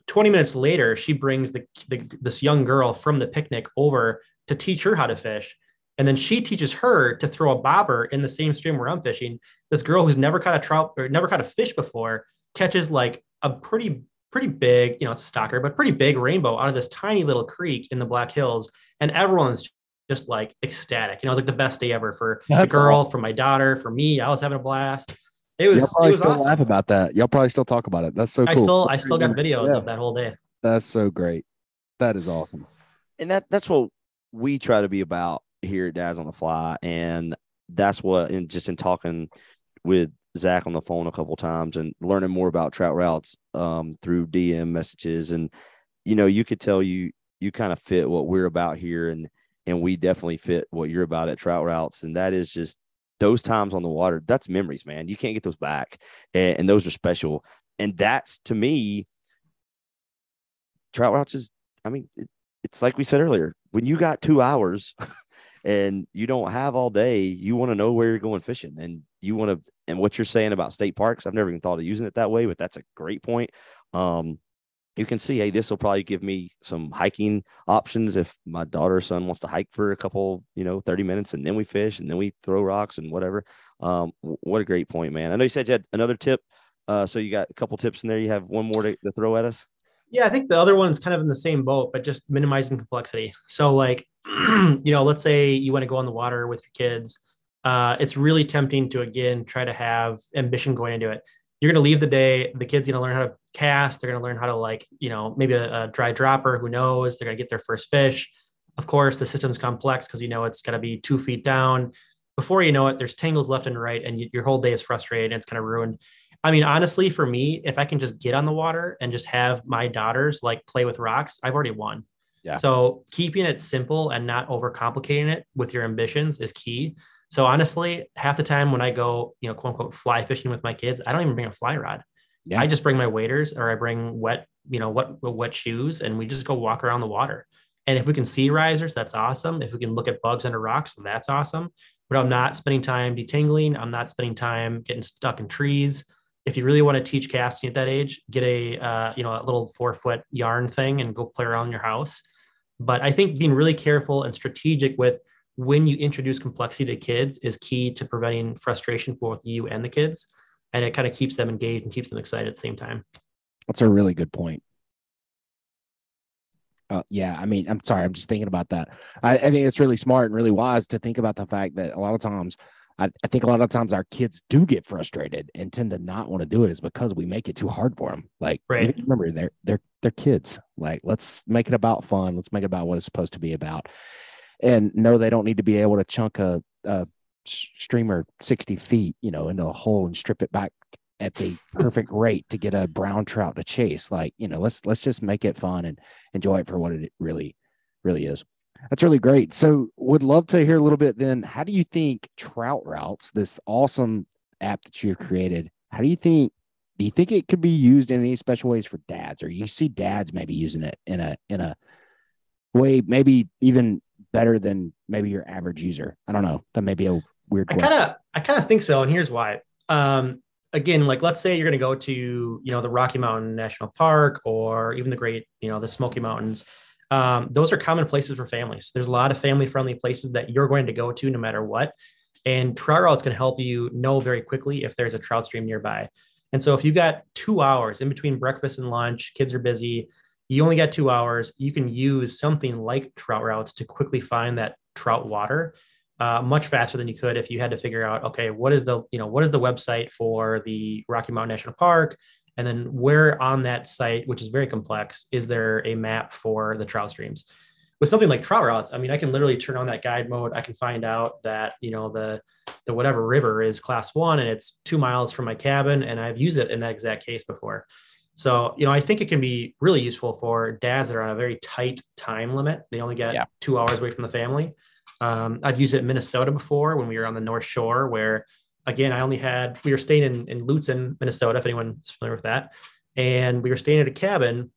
20 minutes later, she brings the, the, this young girl from the picnic over to teach her how to fish. And then she teaches her to throw a bobber in the same stream where I'm fishing. This girl who's never caught a trout or never caught a fish before catches like a pretty, pretty big, you know, it's a stocker, but pretty big rainbow out of this tiny little creek in the Black Hills. And everyone's just like ecstatic. You know, it was like the best day ever for That's the girl, awesome. for my daughter, for me. I was having a blast. It was. Y'all probably it was still awesome. laugh about that. Y'all probably still talk about it. That's so cool. I still I still got videos yeah. of that whole day. That's so great. That is awesome. And that that's what we try to be about here at Dads on the Fly. And that's what, and just in talking with Zach on the phone a couple times and learning more about trout routes um, through DM messages, and you know, you could tell you you kind of fit what we're about here, and and we definitely fit what you're about at trout routes, and that is just those times on the water. That's memories, man. You can't get those back, and, and those are special. And that's to me, trout routes is. I mean, it, it's like we said earlier. When you got two hours and you don't have all day, you want to know where you're going fishing, and you want to. And what you're saying about state parks, I've never even thought of using it that way, but that's a great point. Um, you can see, hey, this will probably give me some hiking options if my daughter or son wants to hike for a couple, you know, 30 minutes and then we fish and then we throw rocks and whatever. Um, what a great point, man. I know you said you had another tip. Uh, so you got a couple tips in there. You have one more to, to throw at us. Yeah, I think the other one's kind of in the same boat, but just minimizing complexity. So, like, you know, let's say you want to go on the water with your kids. Uh, it's really tempting to again try to have ambition going into it. You're going to leave the day. The kids going to learn how to cast. They're going to learn how to like, you know, maybe a, a dry dropper. Who knows? They're going to get their first fish. Of course, the system's complex because you know it's going to be two feet down. Before you know it, there's tangles left and right, and you, your whole day is frustrated and it's kind of ruined. I mean, honestly, for me, if I can just get on the water and just have my daughters like play with rocks, I've already won. Yeah. So keeping it simple and not overcomplicating it with your ambitions is key. So honestly, half the time when I go, you know, quote unquote fly fishing with my kids, I don't even bring a fly rod. Yeah. I just bring my waders or I bring wet, you know, what wet shoes and we just go walk around the water. And if we can see risers, that's awesome. If we can look at bugs under rocks, that's awesome. But I'm not spending time detangling. I'm not spending time getting stuck in trees if you really want to teach casting at that age, get a uh, you know a little four foot yarn thing and go play around your house. But I think being really careful and strategic with when you introduce complexity to kids is key to preventing frustration for both you and the kids, and it kind of keeps them engaged and keeps them excited at the same time. That's a really good point. Uh, yeah, I mean, I'm sorry, I'm just thinking about that. I, I think it's really smart and really wise to think about the fact that a lot of times I, I think a lot of times our kids do get frustrated and tend to not want to do it is because we make it too hard for them. Like, right. remember, they're they're they're kids. Like, let's make it about fun. Let's make it about what it's supposed to be about. And no, they don't need to be able to chunk a, a streamer 60 feet, you know, into a hole and strip it back at the perfect rate to get a brown trout to chase. Like, you know, let's let's just make it fun and enjoy it for what it really, really is. That's really great. So, would love to hear a little bit then. How do you think Trout Routes, this awesome app that you've created, how do you think? Do you think it could be used in any special ways for dads, or you see dads maybe using it in a in a way maybe even better than maybe your average user? I don't know. That may be a weird. I kind of I kind of think so, and here's why. Um, again, like let's say you're going to go to you know the Rocky Mountain National Park or even the Great you know the Smoky Mountains um, those are common places for families. There's a lot of family friendly places that you're going to go to no matter what. And trout routes can help you know very quickly if there's a trout stream nearby. And so if you've got two hours in between breakfast and lunch, kids are busy, you only got two hours, you can use something like trout routes to quickly find that trout water uh, much faster than you could if you had to figure out, okay, what is the, you know, what is the website for the Rocky Mountain National Park? And then where on that site, which is very complex, is there a map for the trout streams? With something like trout routes, I mean, I can literally turn on that guide mode. I can find out that, you know, the the whatever river is class one and it's two miles from my cabin. And I've used it in that exact case before. So, you know, I think it can be really useful for dads that are on a very tight time limit. They only get yeah. two hours away from the family. Um, I've used it in Minnesota before when we were on the North Shore, where again, I only had, we were staying in, in Lutsen, Minnesota, if anyone's familiar with that. And we were staying at a cabin.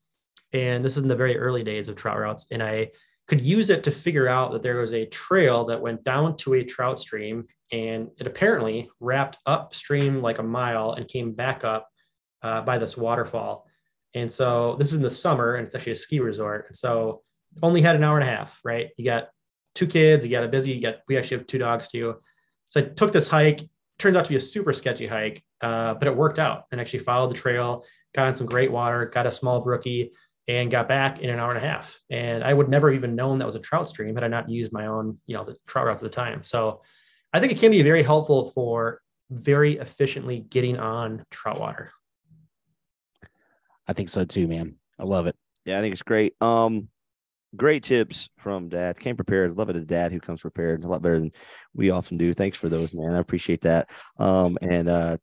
And this is in the very early days of trout routes. And I could use it to figure out that there was a trail that went down to a trout stream. And it apparently wrapped upstream like a mile and came back up uh, by this waterfall. And so this is in the summer and it's actually a ski resort. And so only had an hour and a half, right? You got two kids, you got a busy, you got, we actually have two dogs too. So I took this hike turns out to be a super sketchy hike, uh, but it worked out and actually followed the trail, got in some great water, got a small brookie, and got back in an hour and a half. And I would never even known that was a trout stream had I not used my own, you know, the trout routes at the time. So I think it can be very helpful for very efficiently getting on trout water. I think so too, man. I love it. Yeah, I think it's great. Um, great tips from dad. Came prepared. Love it. A dad who comes prepared a lot better than we often do. Thanks for those, man. I appreciate that. Um, and uh,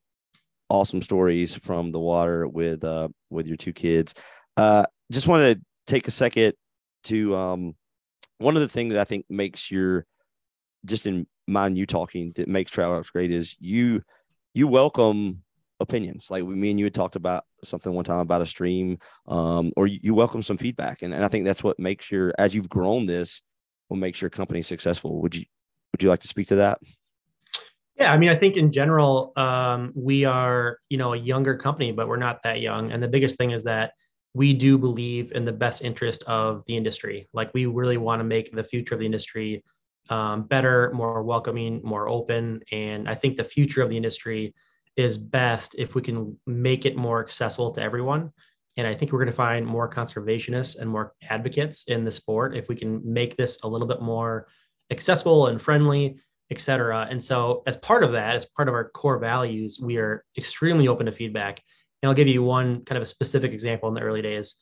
awesome stories from the water with uh with your two kids. Uh, just want to take a second to um, one of the things that I think makes your just in mind you talking that makes Trout Routes great is you you welcome opinions. Like me and you had talked about something one time about a stream, um, or you, you welcome some feedback, and, and I think that's what makes your as you've grown this, what makes your company successful. Would you would you like to speak to that? Yeah, I mean, I think in general, um, we are you know a younger company, but we're not that young, and the biggest thing is that we do believe in the best interest of the industry. Like we really want to make the future of the industry um, better, more welcoming, more open, and I think the future of the industry is best if we can make it more accessible to everyone. And I think we're going to find more conservationists and more advocates in the sport if we can make this a little bit more accessible and friendly, et cetera. And so, as part of that, as part of our core values, we are extremely open to feedback. And I'll give you one kind of a specific example in the early days.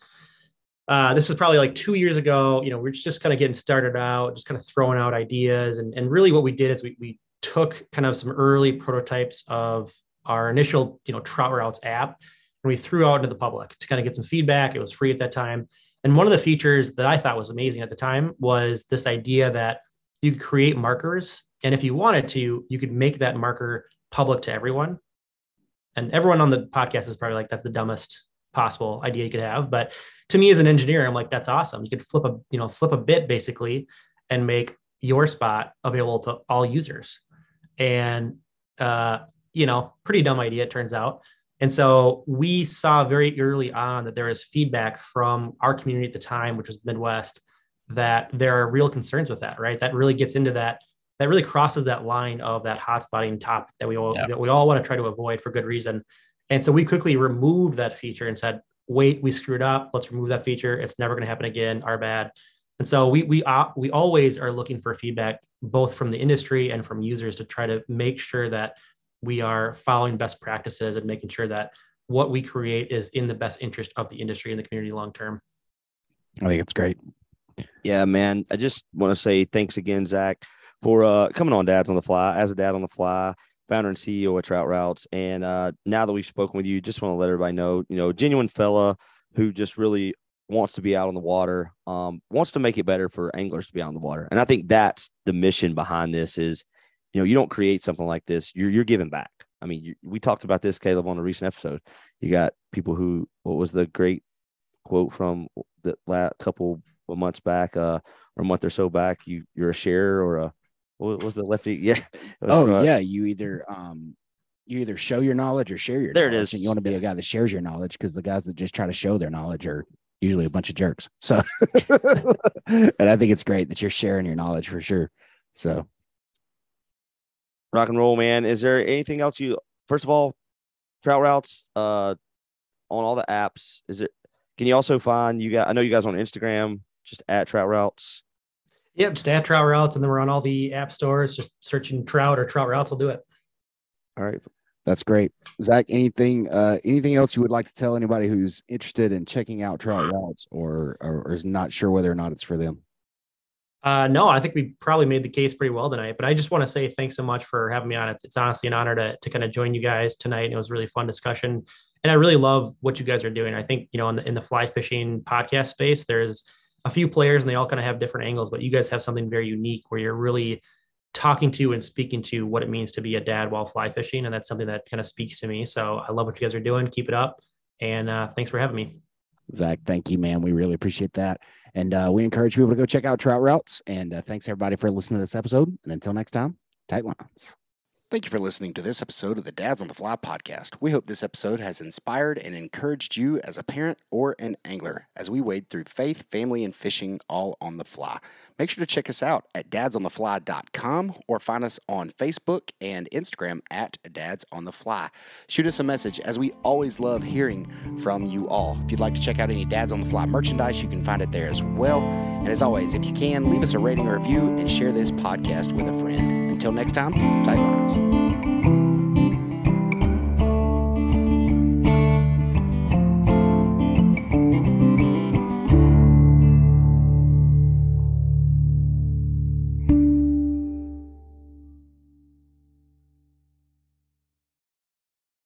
Uh, this is probably like two years ago. You know, we're just kind of getting started out, just kind of throwing out ideas. And, and really, what we did is we, we took kind of some early prototypes of our initial, you know, Trout Routes app, and we threw out into the public to kind of get some feedback. It was free at that time. And one of the features that I thought was amazing at the time was this idea that you could create markers. And if you wanted to, you could make that marker public to everyone. And everyone on the podcast is probably like, that's the dumbest possible idea you could have. But to me as an engineer, I'm like, that's awesome. You could flip a, you know, flip a bit basically and make your spot available to all users. And uh, you know, pretty dumb idea, it turns out. And so we saw very early on that there was feedback from our community at the time, which was the Midwest, that there are real concerns with that, right? That really gets into that, that really crosses that line of that hotspotting topic that we all yeah. that we all want to try to avoid for good reason. And so we quickly removed that feature and said, wait, we screwed up. Let's remove that feature. It's never going to happen again. Our bad. And so we we uh, we always are looking for feedback both from the industry and from users to try to make sure that we are following best practices and making sure that what we create is in the best interest of the industry and the community long term. I think it's great. Yeah, man. I just want to say thanks again, Zach, for uh, coming on Dads on the Fly as a dad on the fly, founder and CEO of Trout Routes. And uh, now that we've spoken with you, just want to let everybody know, you know, genuine fella who just really wants to be out on the water, um, wants to make it better for anglers to be out on the water. And I think that's the mission behind this is – you know, you don't create something like this, you're you're giving back. I mean, you, we talked about this, Caleb, on a recent episode. You got people who, what was the great quote from the last couple of months back, uh, or a month or so back? You you're a share or a what was the lefty? Yeah. Oh uh, yeah, you either um you either show your knowledge or share your there knowledge. it is. And you want to be a guy that shares your knowledge because the guys that just try to show their knowledge are usually a bunch of jerks. So, and I think it's great that you're sharing your knowledge for sure. So, rock and roll, man. Is there anything else you? First of all, Trout Routes uh, on all the apps. Is it? Can you also find you got? I know you guys on Instagram, just at Trout Routes. Yep, just at Trout Routes, and then we're on all the app stores. Just searching Trout or Trout Routes will do it. All right, that's great, Zach. Anything, uh, anything else you would like to tell anybody who's interested in checking out Trout Routes or, or, or is not sure whether or not it's for them? Uh, no, I think we probably made the case pretty well tonight. But I just want to say thanks so much for having me on. It's, it's honestly an honor to, to kind of join you guys tonight. It was a really fun discussion. And I really love what you guys are doing. I think, you know, in the, in the fly fishing podcast space, there's a few players and they all kind of have different angles, but you guys have something very unique where you're really talking to and speaking to what it means to be a dad while fly fishing. And that's something that kind of speaks to me. So I love what you guys are doing. Keep it up. And uh, thanks for having me. Zach, thank you, man. We really appreciate that. And uh, we encourage people to go check out Trout Routes. And uh, thanks, everybody, for listening to this episode. And until next time, tight lines. Thank you for listening to this episode of the Dads on the Fly podcast. We hope this episode has inspired and encouraged you as a parent or an angler as we wade through faith, family, and fishing all on the fly. Make sure to check us out at dadsonthefly.com or find us on Facebook and Instagram at Dads on the Fly. Shoot us a message as we always love hearing from you all. If you'd like to check out any Dads on the Fly merchandise, you can find it there as well. And as always, if you can, leave us a rating or review and share this podcast with a friend. Until next time, tight lines.